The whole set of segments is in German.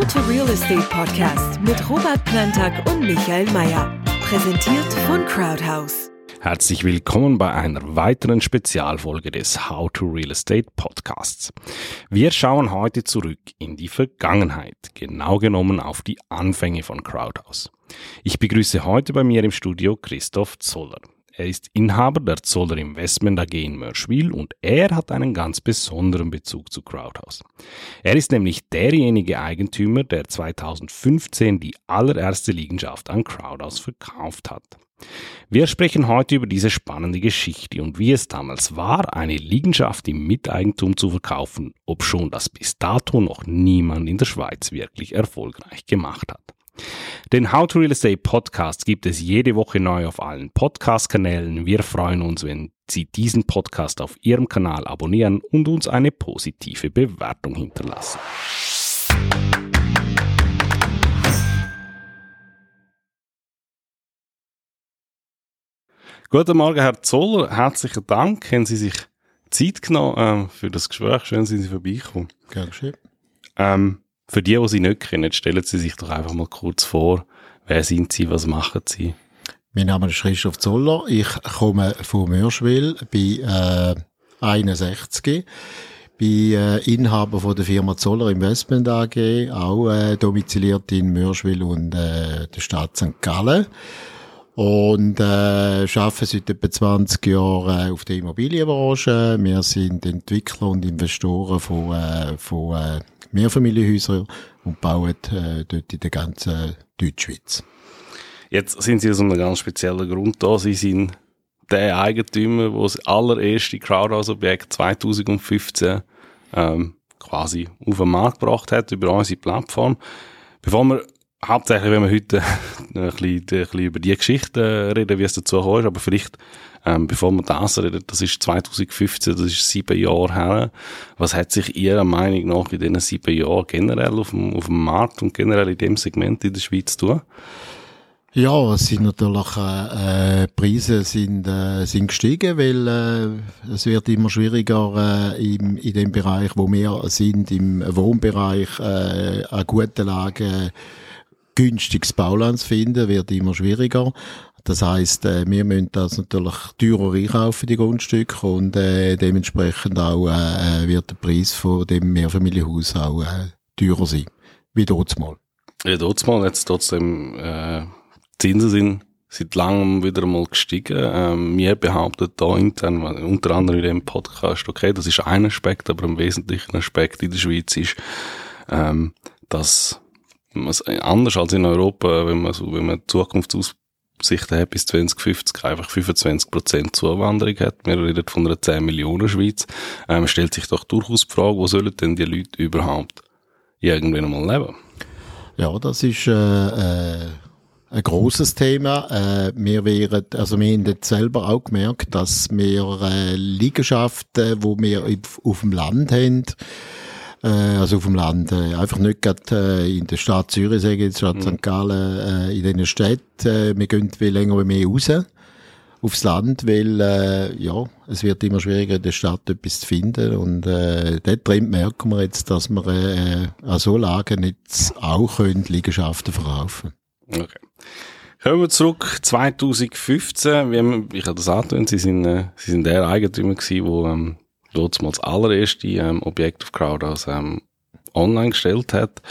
How to Real Estate Podcast mit Robert Plantag und Michael Mayer. Präsentiert von Crowdhouse. Herzlich willkommen bei einer weiteren Spezialfolge des How to Real Estate Podcasts. Wir schauen heute zurück in die Vergangenheit, genau genommen auf die Anfänge von Crowdhouse. Ich begrüße heute bei mir im Studio Christoph Zoller. Er ist Inhaber der Zoller Investment AG in Mörschwil und er hat einen ganz besonderen Bezug zu Crowdhouse. Er ist nämlich derjenige Eigentümer, der 2015 die allererste Liegenschaft an Crowdhouse verkauft hat. Wir sprechen heute über diese spannende Geschichte und wie es damals war, eine Liegenschaft im Miteigentum zu verkaufen, obschon das bis dato noch niemand in der Schweiz wirklich erfolgreich gemacht hat. Den How to Real Estate Podcast gibt es jede Woche neu auf allen Podcast-Kanälen. Wir freuen uns, wenn Sie diesen Podcast auf Ihrem Kanal abonnieren und uns eine positive Bewertung hinterlassen. Guten Morgen, Herr Zoller. Herzlichen Dank. Haben Sie sich Zeit genommen äh, für das Gespräch? Schön, sind Sie vorbeigekommen. Gern geschehen. Ähm, für die, die Sie nicht kennen, stellen Sie sich doch einfach mal kurz vor. Wer sind Sie? Was machen Sie? Mein Name ist Christoph Zoller. Ich komme von Mörschwil, bin äh, 61, bin äh, Inhaber von der Firma Zoller Investment AG, auch äh, domiziliert in Mörschwil und äh, der Stadt St. Gallen und äh, arbeiten seit etwa 20 Jahren äh, auf der Immobilienbranche. Wir sind Entwickler und Investoren von, äh, von äh, Mehrfamilienhäusern und bauen äh, dort in der ganzen Deutschschweiz. Jetzt sind Sie aus einem ganz speziellen Grund da. Sie sind der Eigentümer, der das allererste Crowdhouse-Objekt 2015 ähm, quasi auf den Markt gebracht hat über unsere Plattform. Bevor wir hauptsächlich, wenn wir heute ein bisschen, ein bisschen über die Geschichte reden, wie es dazu gekommen ist, aber vielleicht, ähm, bevor wir das reden, das ist 2015, das ist sieben Jahre her. Was hat sich Ihrer Meinung nach in diesen sieben Jahren generell auf dem, auf dem Markt und generell in dem Segment in der Schweiz tun? Ja, es sind natürlich äh, äh, Preise sind äh, sind gestiegen, weil äh, es wird immer schwieriger äh, im, in dem Bereich, wo wir sind, im Wohnbereich, äh, eine gute Lage günstiges Bauland zu finden, wird immer schwieriger. Das heißt, äh, wir müssen das natürlich teurer einkaufen, die Grundstücke, und äh, dementsprechend auch äh, wird der Preis von dem Mehrfamilienhaus auch äh, teurer sein, wie dort mal. Ja, dort mal jetzt trotzdem äh, Zinsen sind seit langem wieder mal gestiegen. Ähm, wir behaupten da intern, unter anderem in dem Podcast, okay, das ist ein Aspekt, aber ein wesentlicher Aspekt in der Schweiz ist, ähm, dass anders als in Europa, wenn man so, wenn man Zukunftsaussichten hat bis 2050 einfach 25 Prozent Zuwanderung hat. Wir reden von einer 10 Millionen Schweiz. Ähm, stellt sich doch durchaus die Frage, wo sollen denn die Leute überhaupt irgendwann mal leben? Ja, das ist, äh, äh ein großes Thema. Äh, wir wären, also wir haben jetzt selber auch gemerkt, dass wir äh, Liegenschaften, wo wir auf, auf dem Land haben, äh, also auf dem Land, äh, einfach nicht gerade äh, in der Stadt Zürich, sage ich jetzt, Stadt mhm. St. Gallen, äh, in diesen Städten. Äh, wir gehen viel länger wie mehr raus aufs Land, weil äh, ja, es wird immer schwieriger in der Stadt etwas zu finden und äh, dort Trend merken wir jetzt, dass wir äh, an so Lagen jetzt auch können Liegenschaften verkaufen. Okay. Kommen wir zurück 2015. Wie haben, ich habe das angetönt, Sie sind, äh, Sie sind der Eigentümer gewesen, wo ähm, dort mal das allererste ähm, Objekt auf Crowdhouse ähm, online gestellt hat.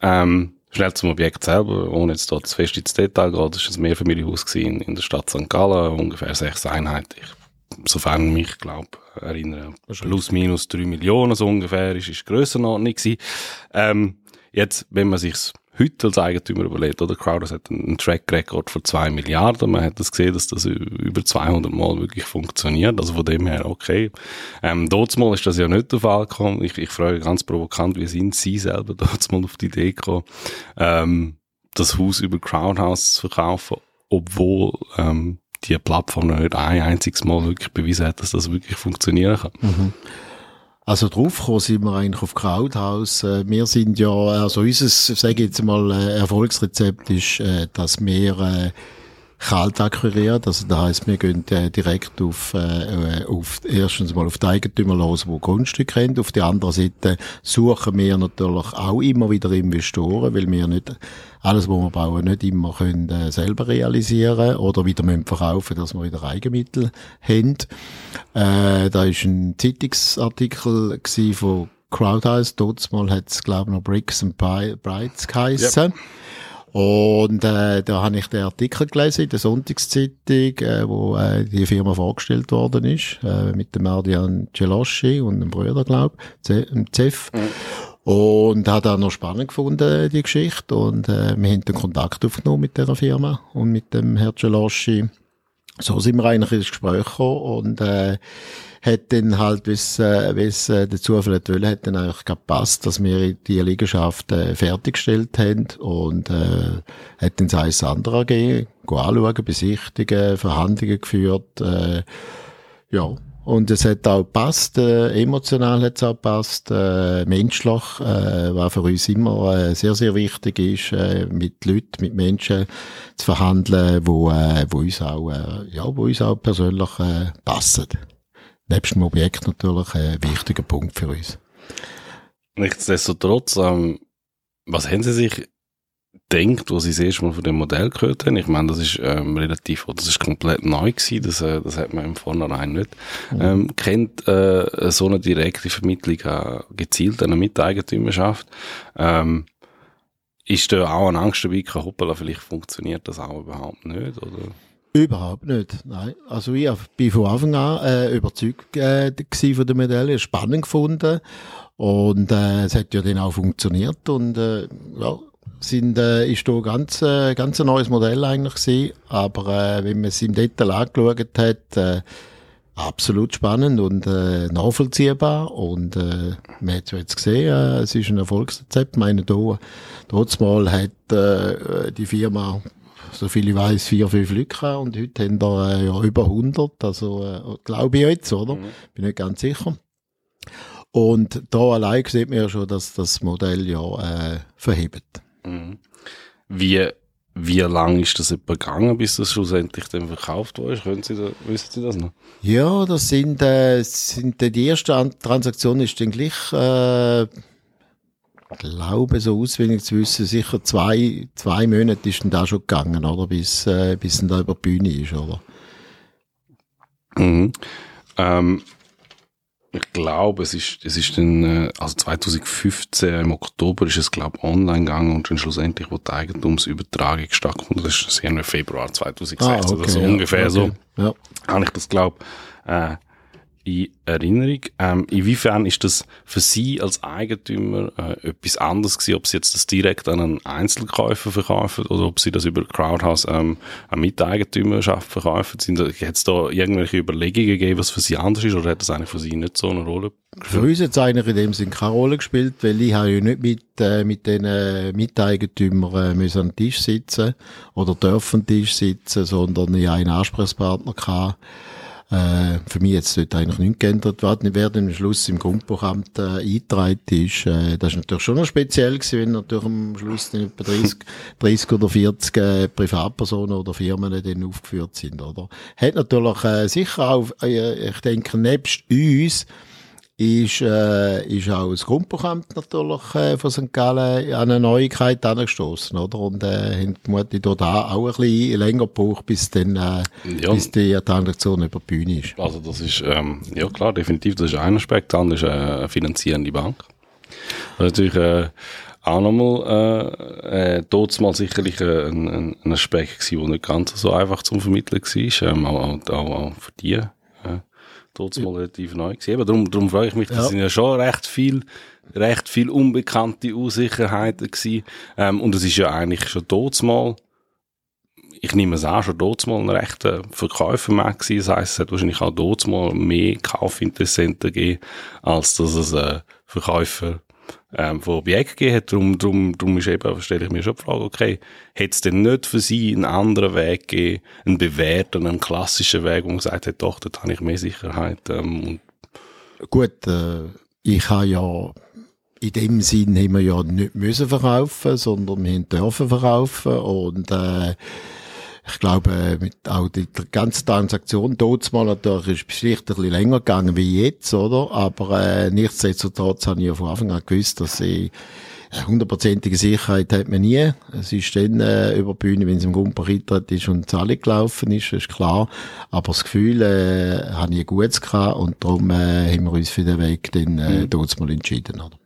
Ähm, schnell zum Objekt selber, ohne jetzt dort fest ins Detail gehen, das war ein Mehrfamilienhaus in, in der Stadt St. Gallen, ungefähr sechs Einheiten. Ich, sofern mich, glaube erinnere, plus minus drei Millionen so ungefähr, ist, ist Grössenordnung gewesen. Ähm, jetzt, wenn man sich's heute als Eigentümer überlegt, oder? Crowders hat einen Track Record von zwei Milliarden. Man hat das gesehen, dass das über 200 Mal wirklich funktioniert. Also von dem her, okay. Ähm, dort mal ist das ja nicht der Fall gekommen. Ich, ich frage ganz provokant, wie sind Sie selber dort mal auf die Idee gekommen, ähm, das Haus über Crowdhouse zu verkaufen, obwohl, ähm, die Plattform nicht ein einziges Mal wirklich bewiesen hat, dass das wirklich funktionieren kann. Mhm. Also draufgekommen sind wir eigentlich auf Crowdhouse. Äh, wir sind ja, also unser, sage ich jetzt mal, äh, Erfolgsrezept ist, äh, dass wir kalt akquiriert. Also das heisst, wir gehen äh, direkt auf, äh, auf, erstens mal auf die Eigentümer los, die Grundstücke haben. Auf der anderen Seite suchen wir natürlich auch immer wieder Investoren, weil wir nicht alles, was wir bauen, nicht immer können, äh, selber realisieren oder wieder müssen verkaufen, dass wir wieder Eigenmittel haben. Äh, da ist ein Zeitungsartikel von Crowdhouse, dort mal hat es, glaube ich, noch Bricks and Brides geheissen. Yep. Und äh, da habe ich den Artikel gelesen in der Sonntagszeitung, äh, wo äh, die Firma vorgestellt worden ist, äh, mit dem Ardian Celoschi und dem Bruder, glaube ich, dem Zef. Und hat auch noch spannend gefunden, die Geschichte. Und äh, wir haben den Kontakt aufgenommen mit dieser Firma und mit dem Herr Celoschi. So sind wir eigentlich ins Gespräch gekommen und äh, hat dann halt, wie äh, es äh, der Zufall wollte, hat dann eigentlich gepasst, dass wir die Liegenschaft äh, fertiggestellt haben und äh, hat dann das andere gegeben, anschauen, besichtigen, Verhandlungen geführt, äh, ja, und es hat auch gepasst, äh, emotional hat es auch gepasst, äh, menschlich, äh, was für uns immer äh, sehr, sehr wichtig ist, äh, mit Leuten, mit Menschen zu verhandeln, wo, äh, wo uns auch, äh, ja, wo uns auch persönlich äh, passen nebst dem Objekt natürlich ein wichtiger Punkt für uns. Nichtsdestotrotz, ähm, was haben Sie sich denkt, wo Sie das erste Mal von dem Modell gehört haben? Ich meine, das ist ähm, relativ, oder das ist komplett neu gewesen, das, äh, das hat man im Vornherein nicht. Mhm. Ähm, kennt äh, so eine direkte Vermittlung äh, gezielt einer Miteigentümerschaft? Ähm, ist da auch eine Angst dabei, hoppala, vielleicht funktioniert das auch überhaupt nicht, oder? Überhaupt nicht, nein. Also ich bin von Anfang an äh, überzeugt äh, von der Medaille, spannend gefunden. Und äh, es hat ja dann auch funktioniert. Und äh, ja, sind, äh, ist da ganz, äh, ganz ein neues Modell eigentlich gewesen, aber äh, wenn man es im Detail angeschaut hat, äh, absolut spannend und äh, nachvollziehbar. Und äh, man hat es jetzt gesehen, äh, es ist ein Erfolgsrezept. Ich meine, mal hat äh, die Firma so viel ich weiß, vier, fünf Lücken und heute haben wir äh, ja über 100, also äh, glaube ich jetzt, oder? Mhm. Bin nicht ganz sicher. Und da allein sieht man ja schon, dass das Modell ja äh, verhebt. Mhm. Wie, wie lang ist das etwa gegangen, bis das schlussendlich dann verkauft wurde? Können Sie da, wissen Sie das noch? Ja, das sind, äh, sind die erste Transaktion ist dann gleich äh, glaube, so auswendig zu wissen, sicher zwei, zwei Monate ist dann da schon gegangen, oder? Bis, äh, bis dann da über die Bühne ist, oder? Mhm. Ähm, ich glaube, es ist, es ist dann, äh, also 2015 im Oktober ist es, glaube ich, online gegangen und dann schlussendlich, wo die Eigentumsübertragung stattgefunden das ist irgendwie Februar 2016, ah, okay, oder so ja, ungefähr okay. so. Ja. Habe ich das, glaube äh, in Erinnerung. Ähm, inwiefern ist das für Sie als Eigentümer äh, etwas anderes gewesen, ob Sie jetzt das direkt an einen Einzelkäufer verkaufen oder ob Sie das über Crowdhouse ähm, an Miteigentümerschaft verkaufen? Sind hat es da irgendwelche Überlegungen gegeben, was für Sie anders ist oder hat das eigentlich für Sie nicht so eine Rolle gespielt? Für uns hat es eigentlich in dem Sinn keine Rolle gespielt, weil ich habe ja nicht mit, äh, mit den äh, Miteigentümern äh, müssen am Tisch sitzen oder dürfen Tisch sitzen, sondern ich habe einen Ansprechpartner gehabt, äh, für mich jetzt dort eigentlich nichts geändert worden. Wer dann am Schluss im Grundbuchamt äh, eingetragen ist, äh, das ist natürlich schon noch speziell gewesen, wenn natürlich am Schluss dann etwa 30, 30 oder 40 äh, Privatpersonen oder Firmen dann aufgeführt sind, oder? Hat natürlich äh, sicher auch, äh, ich denke, nebst uns ist, äh, ist auch das Grundbuchamt natürlich äh, von St. Gallen an eine Neuigkeit angestoßen, oder? Und äh, haben vermutlich da auch ein bisschen länger gebraucht, bis dann, äh, ja. bis die Transaktion über die Bühne ist. Also das ist, ähm, ja klar, definitiv, das ist ein Aspekt, dann ist äh, eine finanzierende Bank. Das ist natürlich, äh, auch nochmal, äh, äh, dort mal sicherlich ein, ein, ein Aspekt gewesen, der nicht ganz so einfach zum Vermitteln war, ähm, auch, auch, auch für die dort mal relativ neu gewesen. Eben, darum, darum frage ich mich, das ja. sind ja schon recht viel, recht viel unbekannte Unsicherheiten gewesen. Ähm, und es ist ja eigentlich schon mal, ich nehme es auch schon dort mal ein rechter Verkäufermarkt gewesen. Das heisst, es hat wahrscheinlich auch dort mal mehr Kaufinteressenten gegeben, als dass es äh, Verkäufer ähm, von Objekten gegeben hat. Darum, darum, darum ist eben, stelle ich mir schon die Frage, okay, hätte es denn nicht für Sie einen anderen Weg gegeben, einen bewährten, einen klassischen Weg, wo man gesagt hat, doch, dort habe ich mehr Sicherheit. Ähm, Gut, äh, ich habe ja in dem Sinn haben wir ja nicht müssen verkaufen, sondern wir dürfen verkaufen und äh, ich glaube, mit auch die ganze Transaktion dort mal natürlich ist vielleicht ein bisschen länger gegangen wie jetzt, oder? Aber äh, nichtsdestotrotz habe ich ja von Anfang an gewusst, dass ich hundertprozentige Sicherheit hat man nie. Es ist dann äh, über die Bühne, wenn es im Gumper eintritt ist und Zahle gelaufen ist, ist klar. Aber das Gefühl äh, habe ich ein gutes gehabt und darum äh, haben wir uns für den Weg dann äh, mhm. dort mal entschieden. Oder?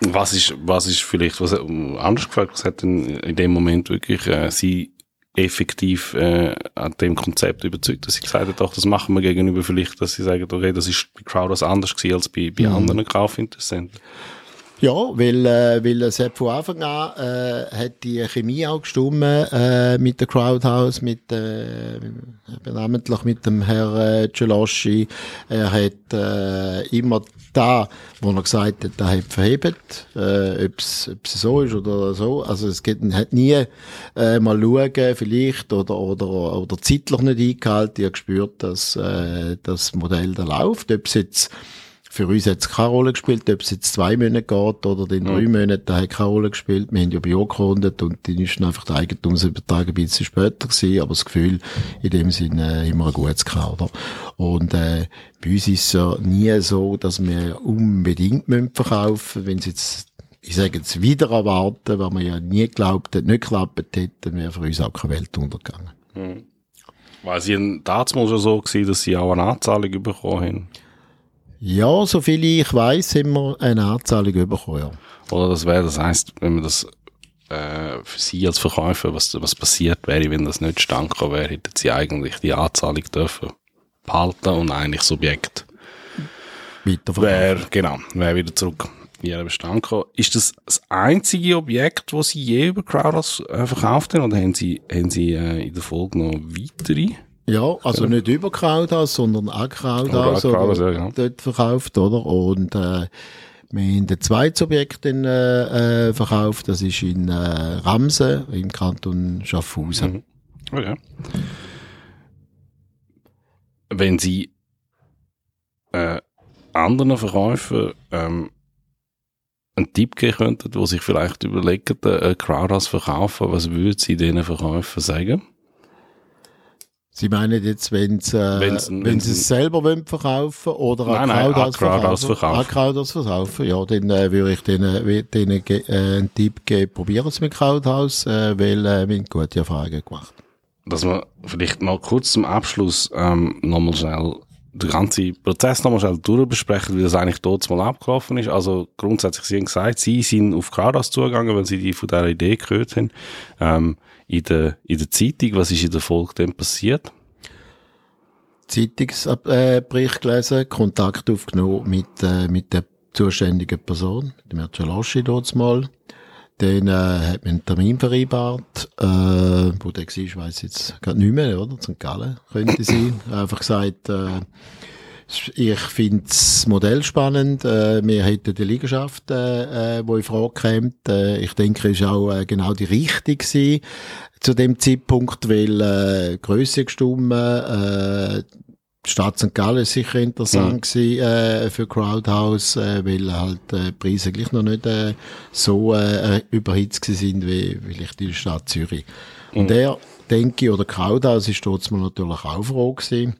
Was ist, was ist vielleicht, was, anders gefragt, was hat denn in dem Moment wirklich äh, Sie effektiv äh, an dem Konzept überzeugt, dass sie gesagt haben, doch, das machen wir gegenüber vielleicht, dass sie sagen, okay, das ist bei Crowders anders gewesen als bei, bei mhm. anderen Kaufinteressenten. Ja, weil, äh, weil es hat von Anfang an äh, hat die Chemie auch gestimmt äh, mit der Crowdhouse, mit äh, namentlich mit dem Herr äh, Celoschi. Er hat äh, immer da, wo er gesagt hat, er hat verhebt, äh, ob es so ist oder so. Also es geht, hat nie äh, mal schauen, vielleicht oder oder oder zeitlich nicht eingehalten. Ich habe gespürt, dass äh, das Modell da läuft, ob es jetzt für uns hat es keine Rolle gespielt, ob es jetzt zwei Monate geht oder in drei mhm. Monaten, hat keine Rolle gespielt. Wir haben ja beurkundet und dann ist einfach der Eigentumsübertrag ein bisschen später gewesen, aber das Gefühl in dem Sinne äh, immer ein gutes gehabt, oder? Und, äh, bei uns ist es ja nie so, dass wir unbedingt verkaufen müssen, wenn es jetzt ich sage jetzt wieder erwarten, weil man ja nie glaubt hat, nicht geklappt hätte, wäre für uns auch keine Welt untergegangen. Mhm. Weil sie damals schon so gewesen, dass sie auch eine Anzahlung bekommen haben? Ja, so viel ich weiß, haben wir eine Anzahlung bekommen, ja. Oder das wäre, das heisst, wenn man das äh, für Sie als Verkäufer, was, was passiert wäre, wenn das nicht stand wäre, hätten Sie eigentlich die Anzahlung dürfen behalten und eigentlich das Objekt wäre, genau, wäre wieder zurück in Ihren Bestand gekommen. Ist das das einzige Objekt, das Sie je über Crowdhouse äh, verkauft haben oder haben Sie, haben Sie äh, in der Folge noch weitere? Ja, also nicht über Crowdhouse, sondern auch Crowdhouse, oder, ja, ja. dort verkauft, oder? Und äh, wir haben ein zweites Objekt in, äh, äh, verkauft, das ist in äh, Ramsen im Kanton Schaffhausen. Mhm. Okay. Wenn Sie äh, anderen Verkäufern ähm, einen Tipp geben könnten, wo sich vielleicht überlegen, äh, Crowdhouse verkaufen, was würden Sie diesen Verkäufern sagen? Sie meinen jetzt, wenn's, äh, wenn's, wenn Sie es selber wollen verkaufen oder nein, nein, Crowdhouse verkaufen? verkaufen. Crowdhouse verkaufen, ja, dann äh, würde ich denen, denen äh, einen Tipp geben, probieren es mit Crowdhouse, äh, weil äh, wir haben gute Erfahrungen gemacht. Dass wir vielleicht noch kurz zum Abschluss ähm, nochmal schnell den ganzen Prozess nochmal schnell durchbesprechen, wie das eigentlich dort mal abgelaufen ist. Also grundsätzlich, Sie haben gesagt, Sie sind auf Crowdhouse zugegangen, weil Sie die von dieser Idee gehört haben. Ähm, in der, in der Zeitung. Was ist in der Folge denn passiert? Zeitungsbericht gelesen, Kontakt aufgenommen mit, äh, mit der zuständigen Person, dem Mercelaschi dort mal. Dann äh, hat man einen Termin vereinbart, äh, wo der war, weiss jetzt gerade nicht mehr, oder? St. Gallen könnte sein. Einfach gesagt, äh, ich finde das Modell spannend. Äh, wir hätten die Liegenschaft, äh, äh, wo in Frage kommt. Äh, ich denke, es war auch äh, genau die richtige zu dem Zeitpunkt, weil äh, Größe gestimmt, äh, Stadt St. Gallen ist sicher interessant mhm. gewesen, äh, für Crowdhouse, äh, weil halt äh, Preise gleich noch nicht äh, so äh, überhitzt sind wie vielleicht der Stadt Zürich. Mhm. Und der, denke ich, oder Crowdhouse ist dort natürlich auch froh gewesen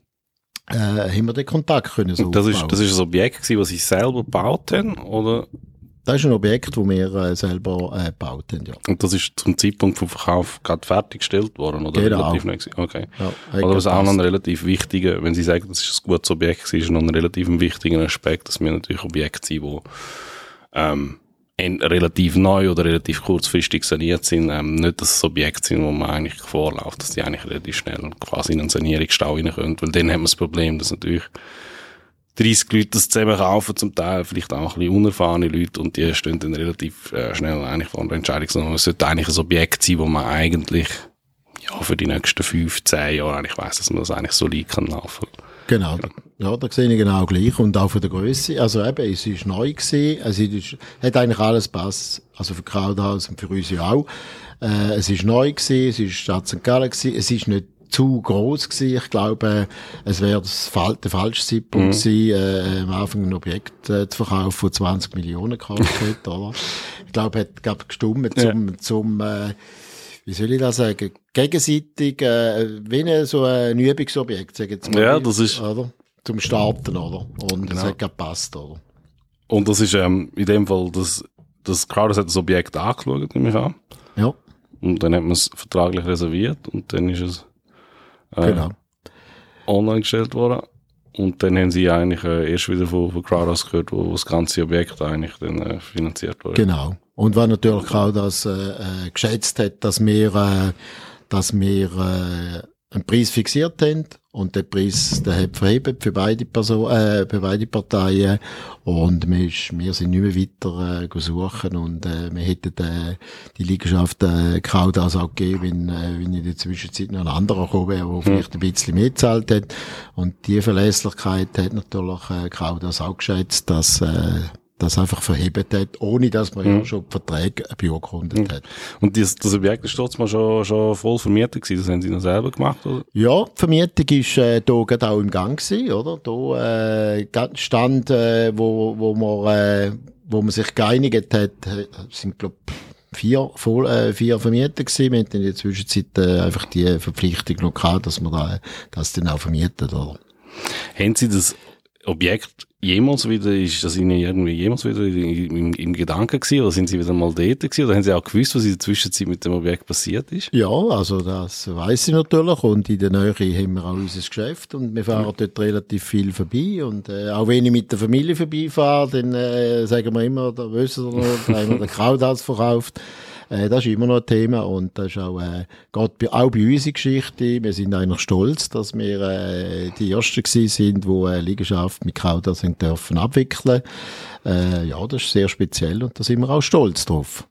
äh, haben wir den Kontakt können so das ist, das ist ein Objekt gewesen, was Sie selber gebaut haben, oder? Das ist ein Objekt, das wir äh, selber äh, gebaut haben, ja. Und das ist zum Zeitpunkt vom Verkauf gerade fertiggestellt worden, oder? Genau. Relativ neu Okay. Ja, oder was auch noch ein relativ wichtiger, wenn Sie sagen, das ist ein gutes Objekt, ist noch ein relativ wichtiger Aspekt, dass wir natürlich Objekte sind, wo ähm, relativ neu oder relativ kurzfristig saniert sind, ähm, nicht das Objekt sind, wo man eigentlich vorläuft, dass die eigentlich relativ schnell quasi in einen Sanierungsstau rein können. Weil dann haben wir das Problem, dass natürlich 30 Leute das zusammen kaufen, zum Teil vielleicht auch ein bisschen unerfahrene Leute und die stehen dann relativ äh, schnell eigentlich vor der Entscheidung, sondern es sollte eigentlich ein Objekt sein, wo man eigentlich ja, für die nächsten 15 Jahre eigentlich weiss, dass man das eigentlich so liegen kann laufen. Genau. Ja, da sehe ich genau gleich. Und auch von der Größe. Also eben, es ist neu gewesen. Also, es hat eigentlich alles passt. Also für Crowdhouse und für uns ja auch. Äh, es ist neu gewesen. Es ist Stadt St. Gallen gewesen. Es ist nicht zu groß gewesen. Ich glaube, es wäre das, der falsche Zeitpunkt mhm. gewesen, äh, am Anfang ein Objekt äh, zu verkaufen, von 20 Millionen gekostet oder? Ich glaube, hat, glaub, gestummt zum, ja. zum, äh, wie soll ich das sagen, gegenseitig, äh, wie ein, so ein Übungsobjekt, sagen jetzt mal. Ja, das ist- Oder? Zum Starten, oder? Und es Genau. hat gepasst, oder? Und das ist ähm, in dem Fall, das, das Crowders hat das Objekt angeschaut, nehme ich an. Ja, Und dann hat man es vertraglich reserviert und dann ist es genau. online gestellt worden. Und dann haben sie eigentlich äh, erst wieder von, von Crowdhouse gehört, wo das ganze Objekt eigentlich dann äh, finanziert wurde. Genau. Und was natürlich auch das äh, äh, geschätzt hat, dass wir, äh, dass wir äh, einen Preis fixiert haben und der Preis, der hat verhebt für beide Personen, äh, für beide Parteien und wir, ist, wir sind nicht mehr weiter äh, suchen und äh, wir hätten äh, die Liegenschaft äh, kaum das auch gegeben, wenn, äh, wenn in der Zwischenzeit noch ein anderer gekommen wäre, der vielleicht ein bisschen mehr gezahlt hat. Und die Verlässlichkeit hat natürlich äh, kaum das auch geschätzt, dass äh, das einfach verhebt hat, ohne dass man ja schon die Verträge beurkundet hat. Und das, das Objekt ist trotzdem schon, schon voll vermietet gewesen. Das haben sie noch selber gemacht, oder? Ja, die Vermietung ist äh, da gerade auch im Gang gewesen, oder? Da äh, Stand, äh, wo, wo, man, äh, wo man sich geeinigt hat, äh, sind glaub vier, voll, äh, vier Vermieter gewesen. Wir haben in der Zwischenzeit äh, einfach die Verpflichtung noch gehabt, dass man da, das dann auch vermietet, oder? Haben sie das Objekt jemals wieder, ist das ihnen irgendwie jemals wieder im, im, Gedanken gewesen? Oder sind sie wieder mal dort gewesen? Oder haben sie auch gewusst, was in der Zwischenzeit mit dem Objekt passiert ist? Ja, also das weiß ich natürlich und in der Nähe haben wir auch unser Geschäft und wir fahren dort relativ viel vorbei und äh, auch wenn ich mit der Familie vorbeifahre, dann äh, sagen wir immer, da wissen wir noch, da haben wir den Krauthaus verkauft. Äh, das ist immer noch ein Thema und das ist auch, äh, bei, auch bei uns in Geschichte. Wir sind eigentlich stolz, dass wir äh, die Ersten gewesen sind, die eine Liegenschaft mit haben dürfen abwickeln. Äh, ja, das ist sehr speziell und da sind wir auch stolz drauf.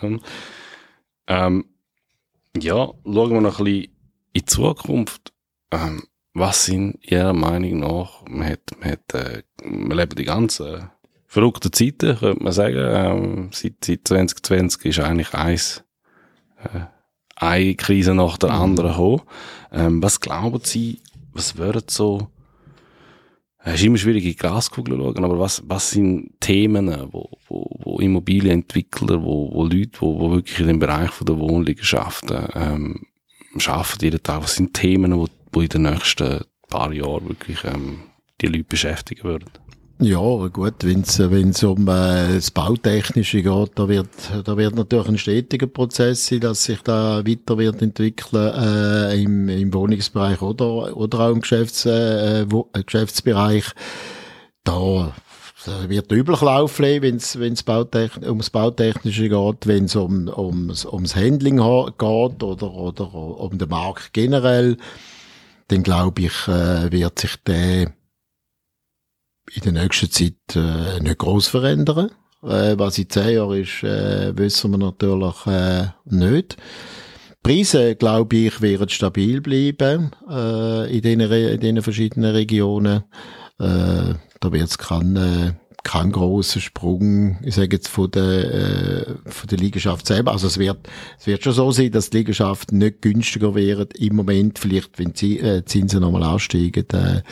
Ähm, ähm, ja, schauen wir noch ein bisschen in die Zukunft. Ähm, was sind Ihrer Meinung nach, man, hat, man, hat, äh, man lebt die ganzen verrückten Zeiten, könnte man sagen. Ähm, seit, seit 2020 ist eigentlich eins, äh, eine Krise nach der anderen gekommen. Ähm, was glauben Sie, was würden so, es ist immer schwierig in die Glaskugel zu schauen, aber was, was sind Themen, wo, wo, wo Immobilienentwickler, wo, wo Leute, wo, wo wirklich in dem Bereich von der Wohnliegenschaften ähm, arbeiten jeden Tag, was sind Themen, wo, wo in den nächsten paar Jahren wirklich ähm, die Leute beschäftigen würden? Ja, gut, wenn es wenn's um äh, das Bautechnische geht, da wird, da wird natürlich ein stetiger Prozess sein, dass sich da weiter wird entwickeln äh, im, im Wohnungsbereich oder, oder auch im Geschäfts, äh, wo, äh, Geschäftsbereich. Da, wird üblich laufen, wenn es wenn's Bautechn ums Bautechnische geht, wenn es um, ums, ums Handling ha- geht oder, oder um den Markt generell, dann glaube ich, äh, wird sich der in der nächsten Zeit äh, nicht groß verändern. Äh, was in zehn Jahren ist, äh, wissen wir natürlich äh, nicht. Preise, glaube ich, werden stabil bleiben äh, in Re- in diesen verschiedenen Regionen. Äh, da wird es keinen äh, kein grossen Sprung, ich sage jetzt von der, äh, von der Liegenschaft selber. Also es wird, es wird schon so sein, dass die Liegenschaft nicht günstiger werden im Moment. Vielleicht, wenn die äh, Zinsen nochmal ansteigen, äh,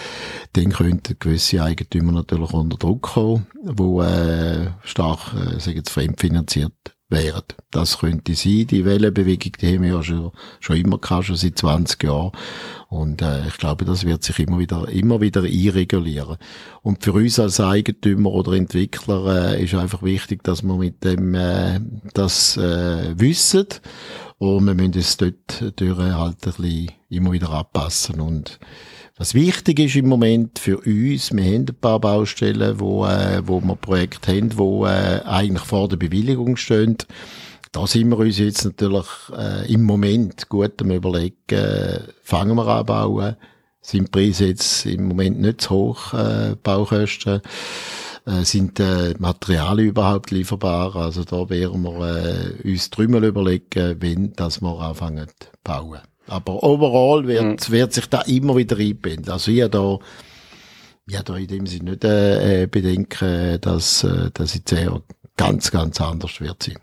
dann könnten gewisse Eigentümer natürlich unter Druck kommen, wo äh, stark, äh, sage jetzt, fremdfinanziert wären. Das könnte sein. Die Wellenbewegung, die haben wir ja schon, schon immer gehabt, schon seit 20 Jahren. Und äh, ich glaube, das wird sich immer wieder, immer wieder einregulieren. Und für uns als Eigentümer oder Entwickler äh, ist einfach wichtig, dass wir mit dem äh, das äh, wissen. Und wir müssen es dort durch halt ein bisschen immer wieder anpassen. Und was wichtig ist im Moment für uns, wir haben ein paar Baustellen, wo, äh, wo wir Projekte haben, wo äh, eigentlich vor der Bewilligung stehen. Da sind wir uns jetzt natürlich äh, im Moment gut am überlegen, äh, fangen wir an bauen, sind die Preise jetzt im Moment nicht zu hoch, äh, Baukosten, äh, sind äh, Materialien überhaupt lieferbar, also da werden wir äh, uns dreimal überlegen, wenn dass wir anfangen zu bauen. Aber overall wird, wird sich da immer wieder einbinden. Also ich da, ich habe da in dem Sinne nicht äh, äh, bedenken, dass, äh, dass zehn Jahren ganz, ganz anders wird sein.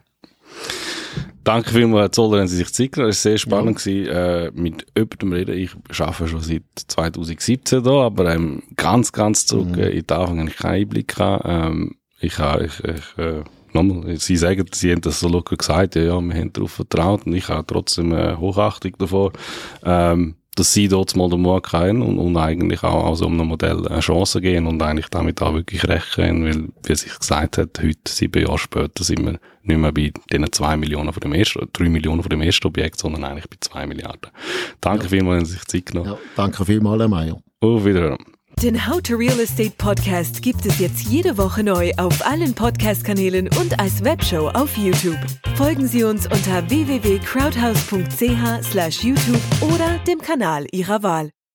Danke vielmals, Herr Zoller, haben Sie sich Zeit genommen. Es war sehr spannend, gewesen, äh, mit jemandem reden. Ich arbeite schon seit 2017 da, aber ähm, ganz, ganz zurück Mhm. äh, in die Anfang habe ich keinen Einblick gehabt. Ähm, ich, habe- ich, ich äh, nochmal, sie sagen, sie haben das so locker gesagt, ja, ja, wir haben darauf vertraut und ich habe trotzdem äh, Hochachtung davor, ähm, dass sie dort mal den Mut haben und, und eigentlich auch, auch so einem Modell eine Chance geben und eigentlich damit auch wirklich recht können, weil, wie sich gesagt hat, heute, sieben Jahre später, sind wir nicht mehr bei diesen zwei Millionen von dem ersten, drei Millionen von dem ersten Objekt, sondern eigentlich bei zwei Milliarden. Danke ja. vielmals, dass Sie sich Zeit genommen ja, Danke vielmals, Herr Meier. Auf Wiederhören. Den How to Real Estate Podcast gibt es jetzt jede Woche neu auf allen Podcast-Kanälen und als Webshow auf YouTube. Folgen Sie uns unter www.crowdhouse.ch/youtube oder dem Kanal Ihrer Wahl.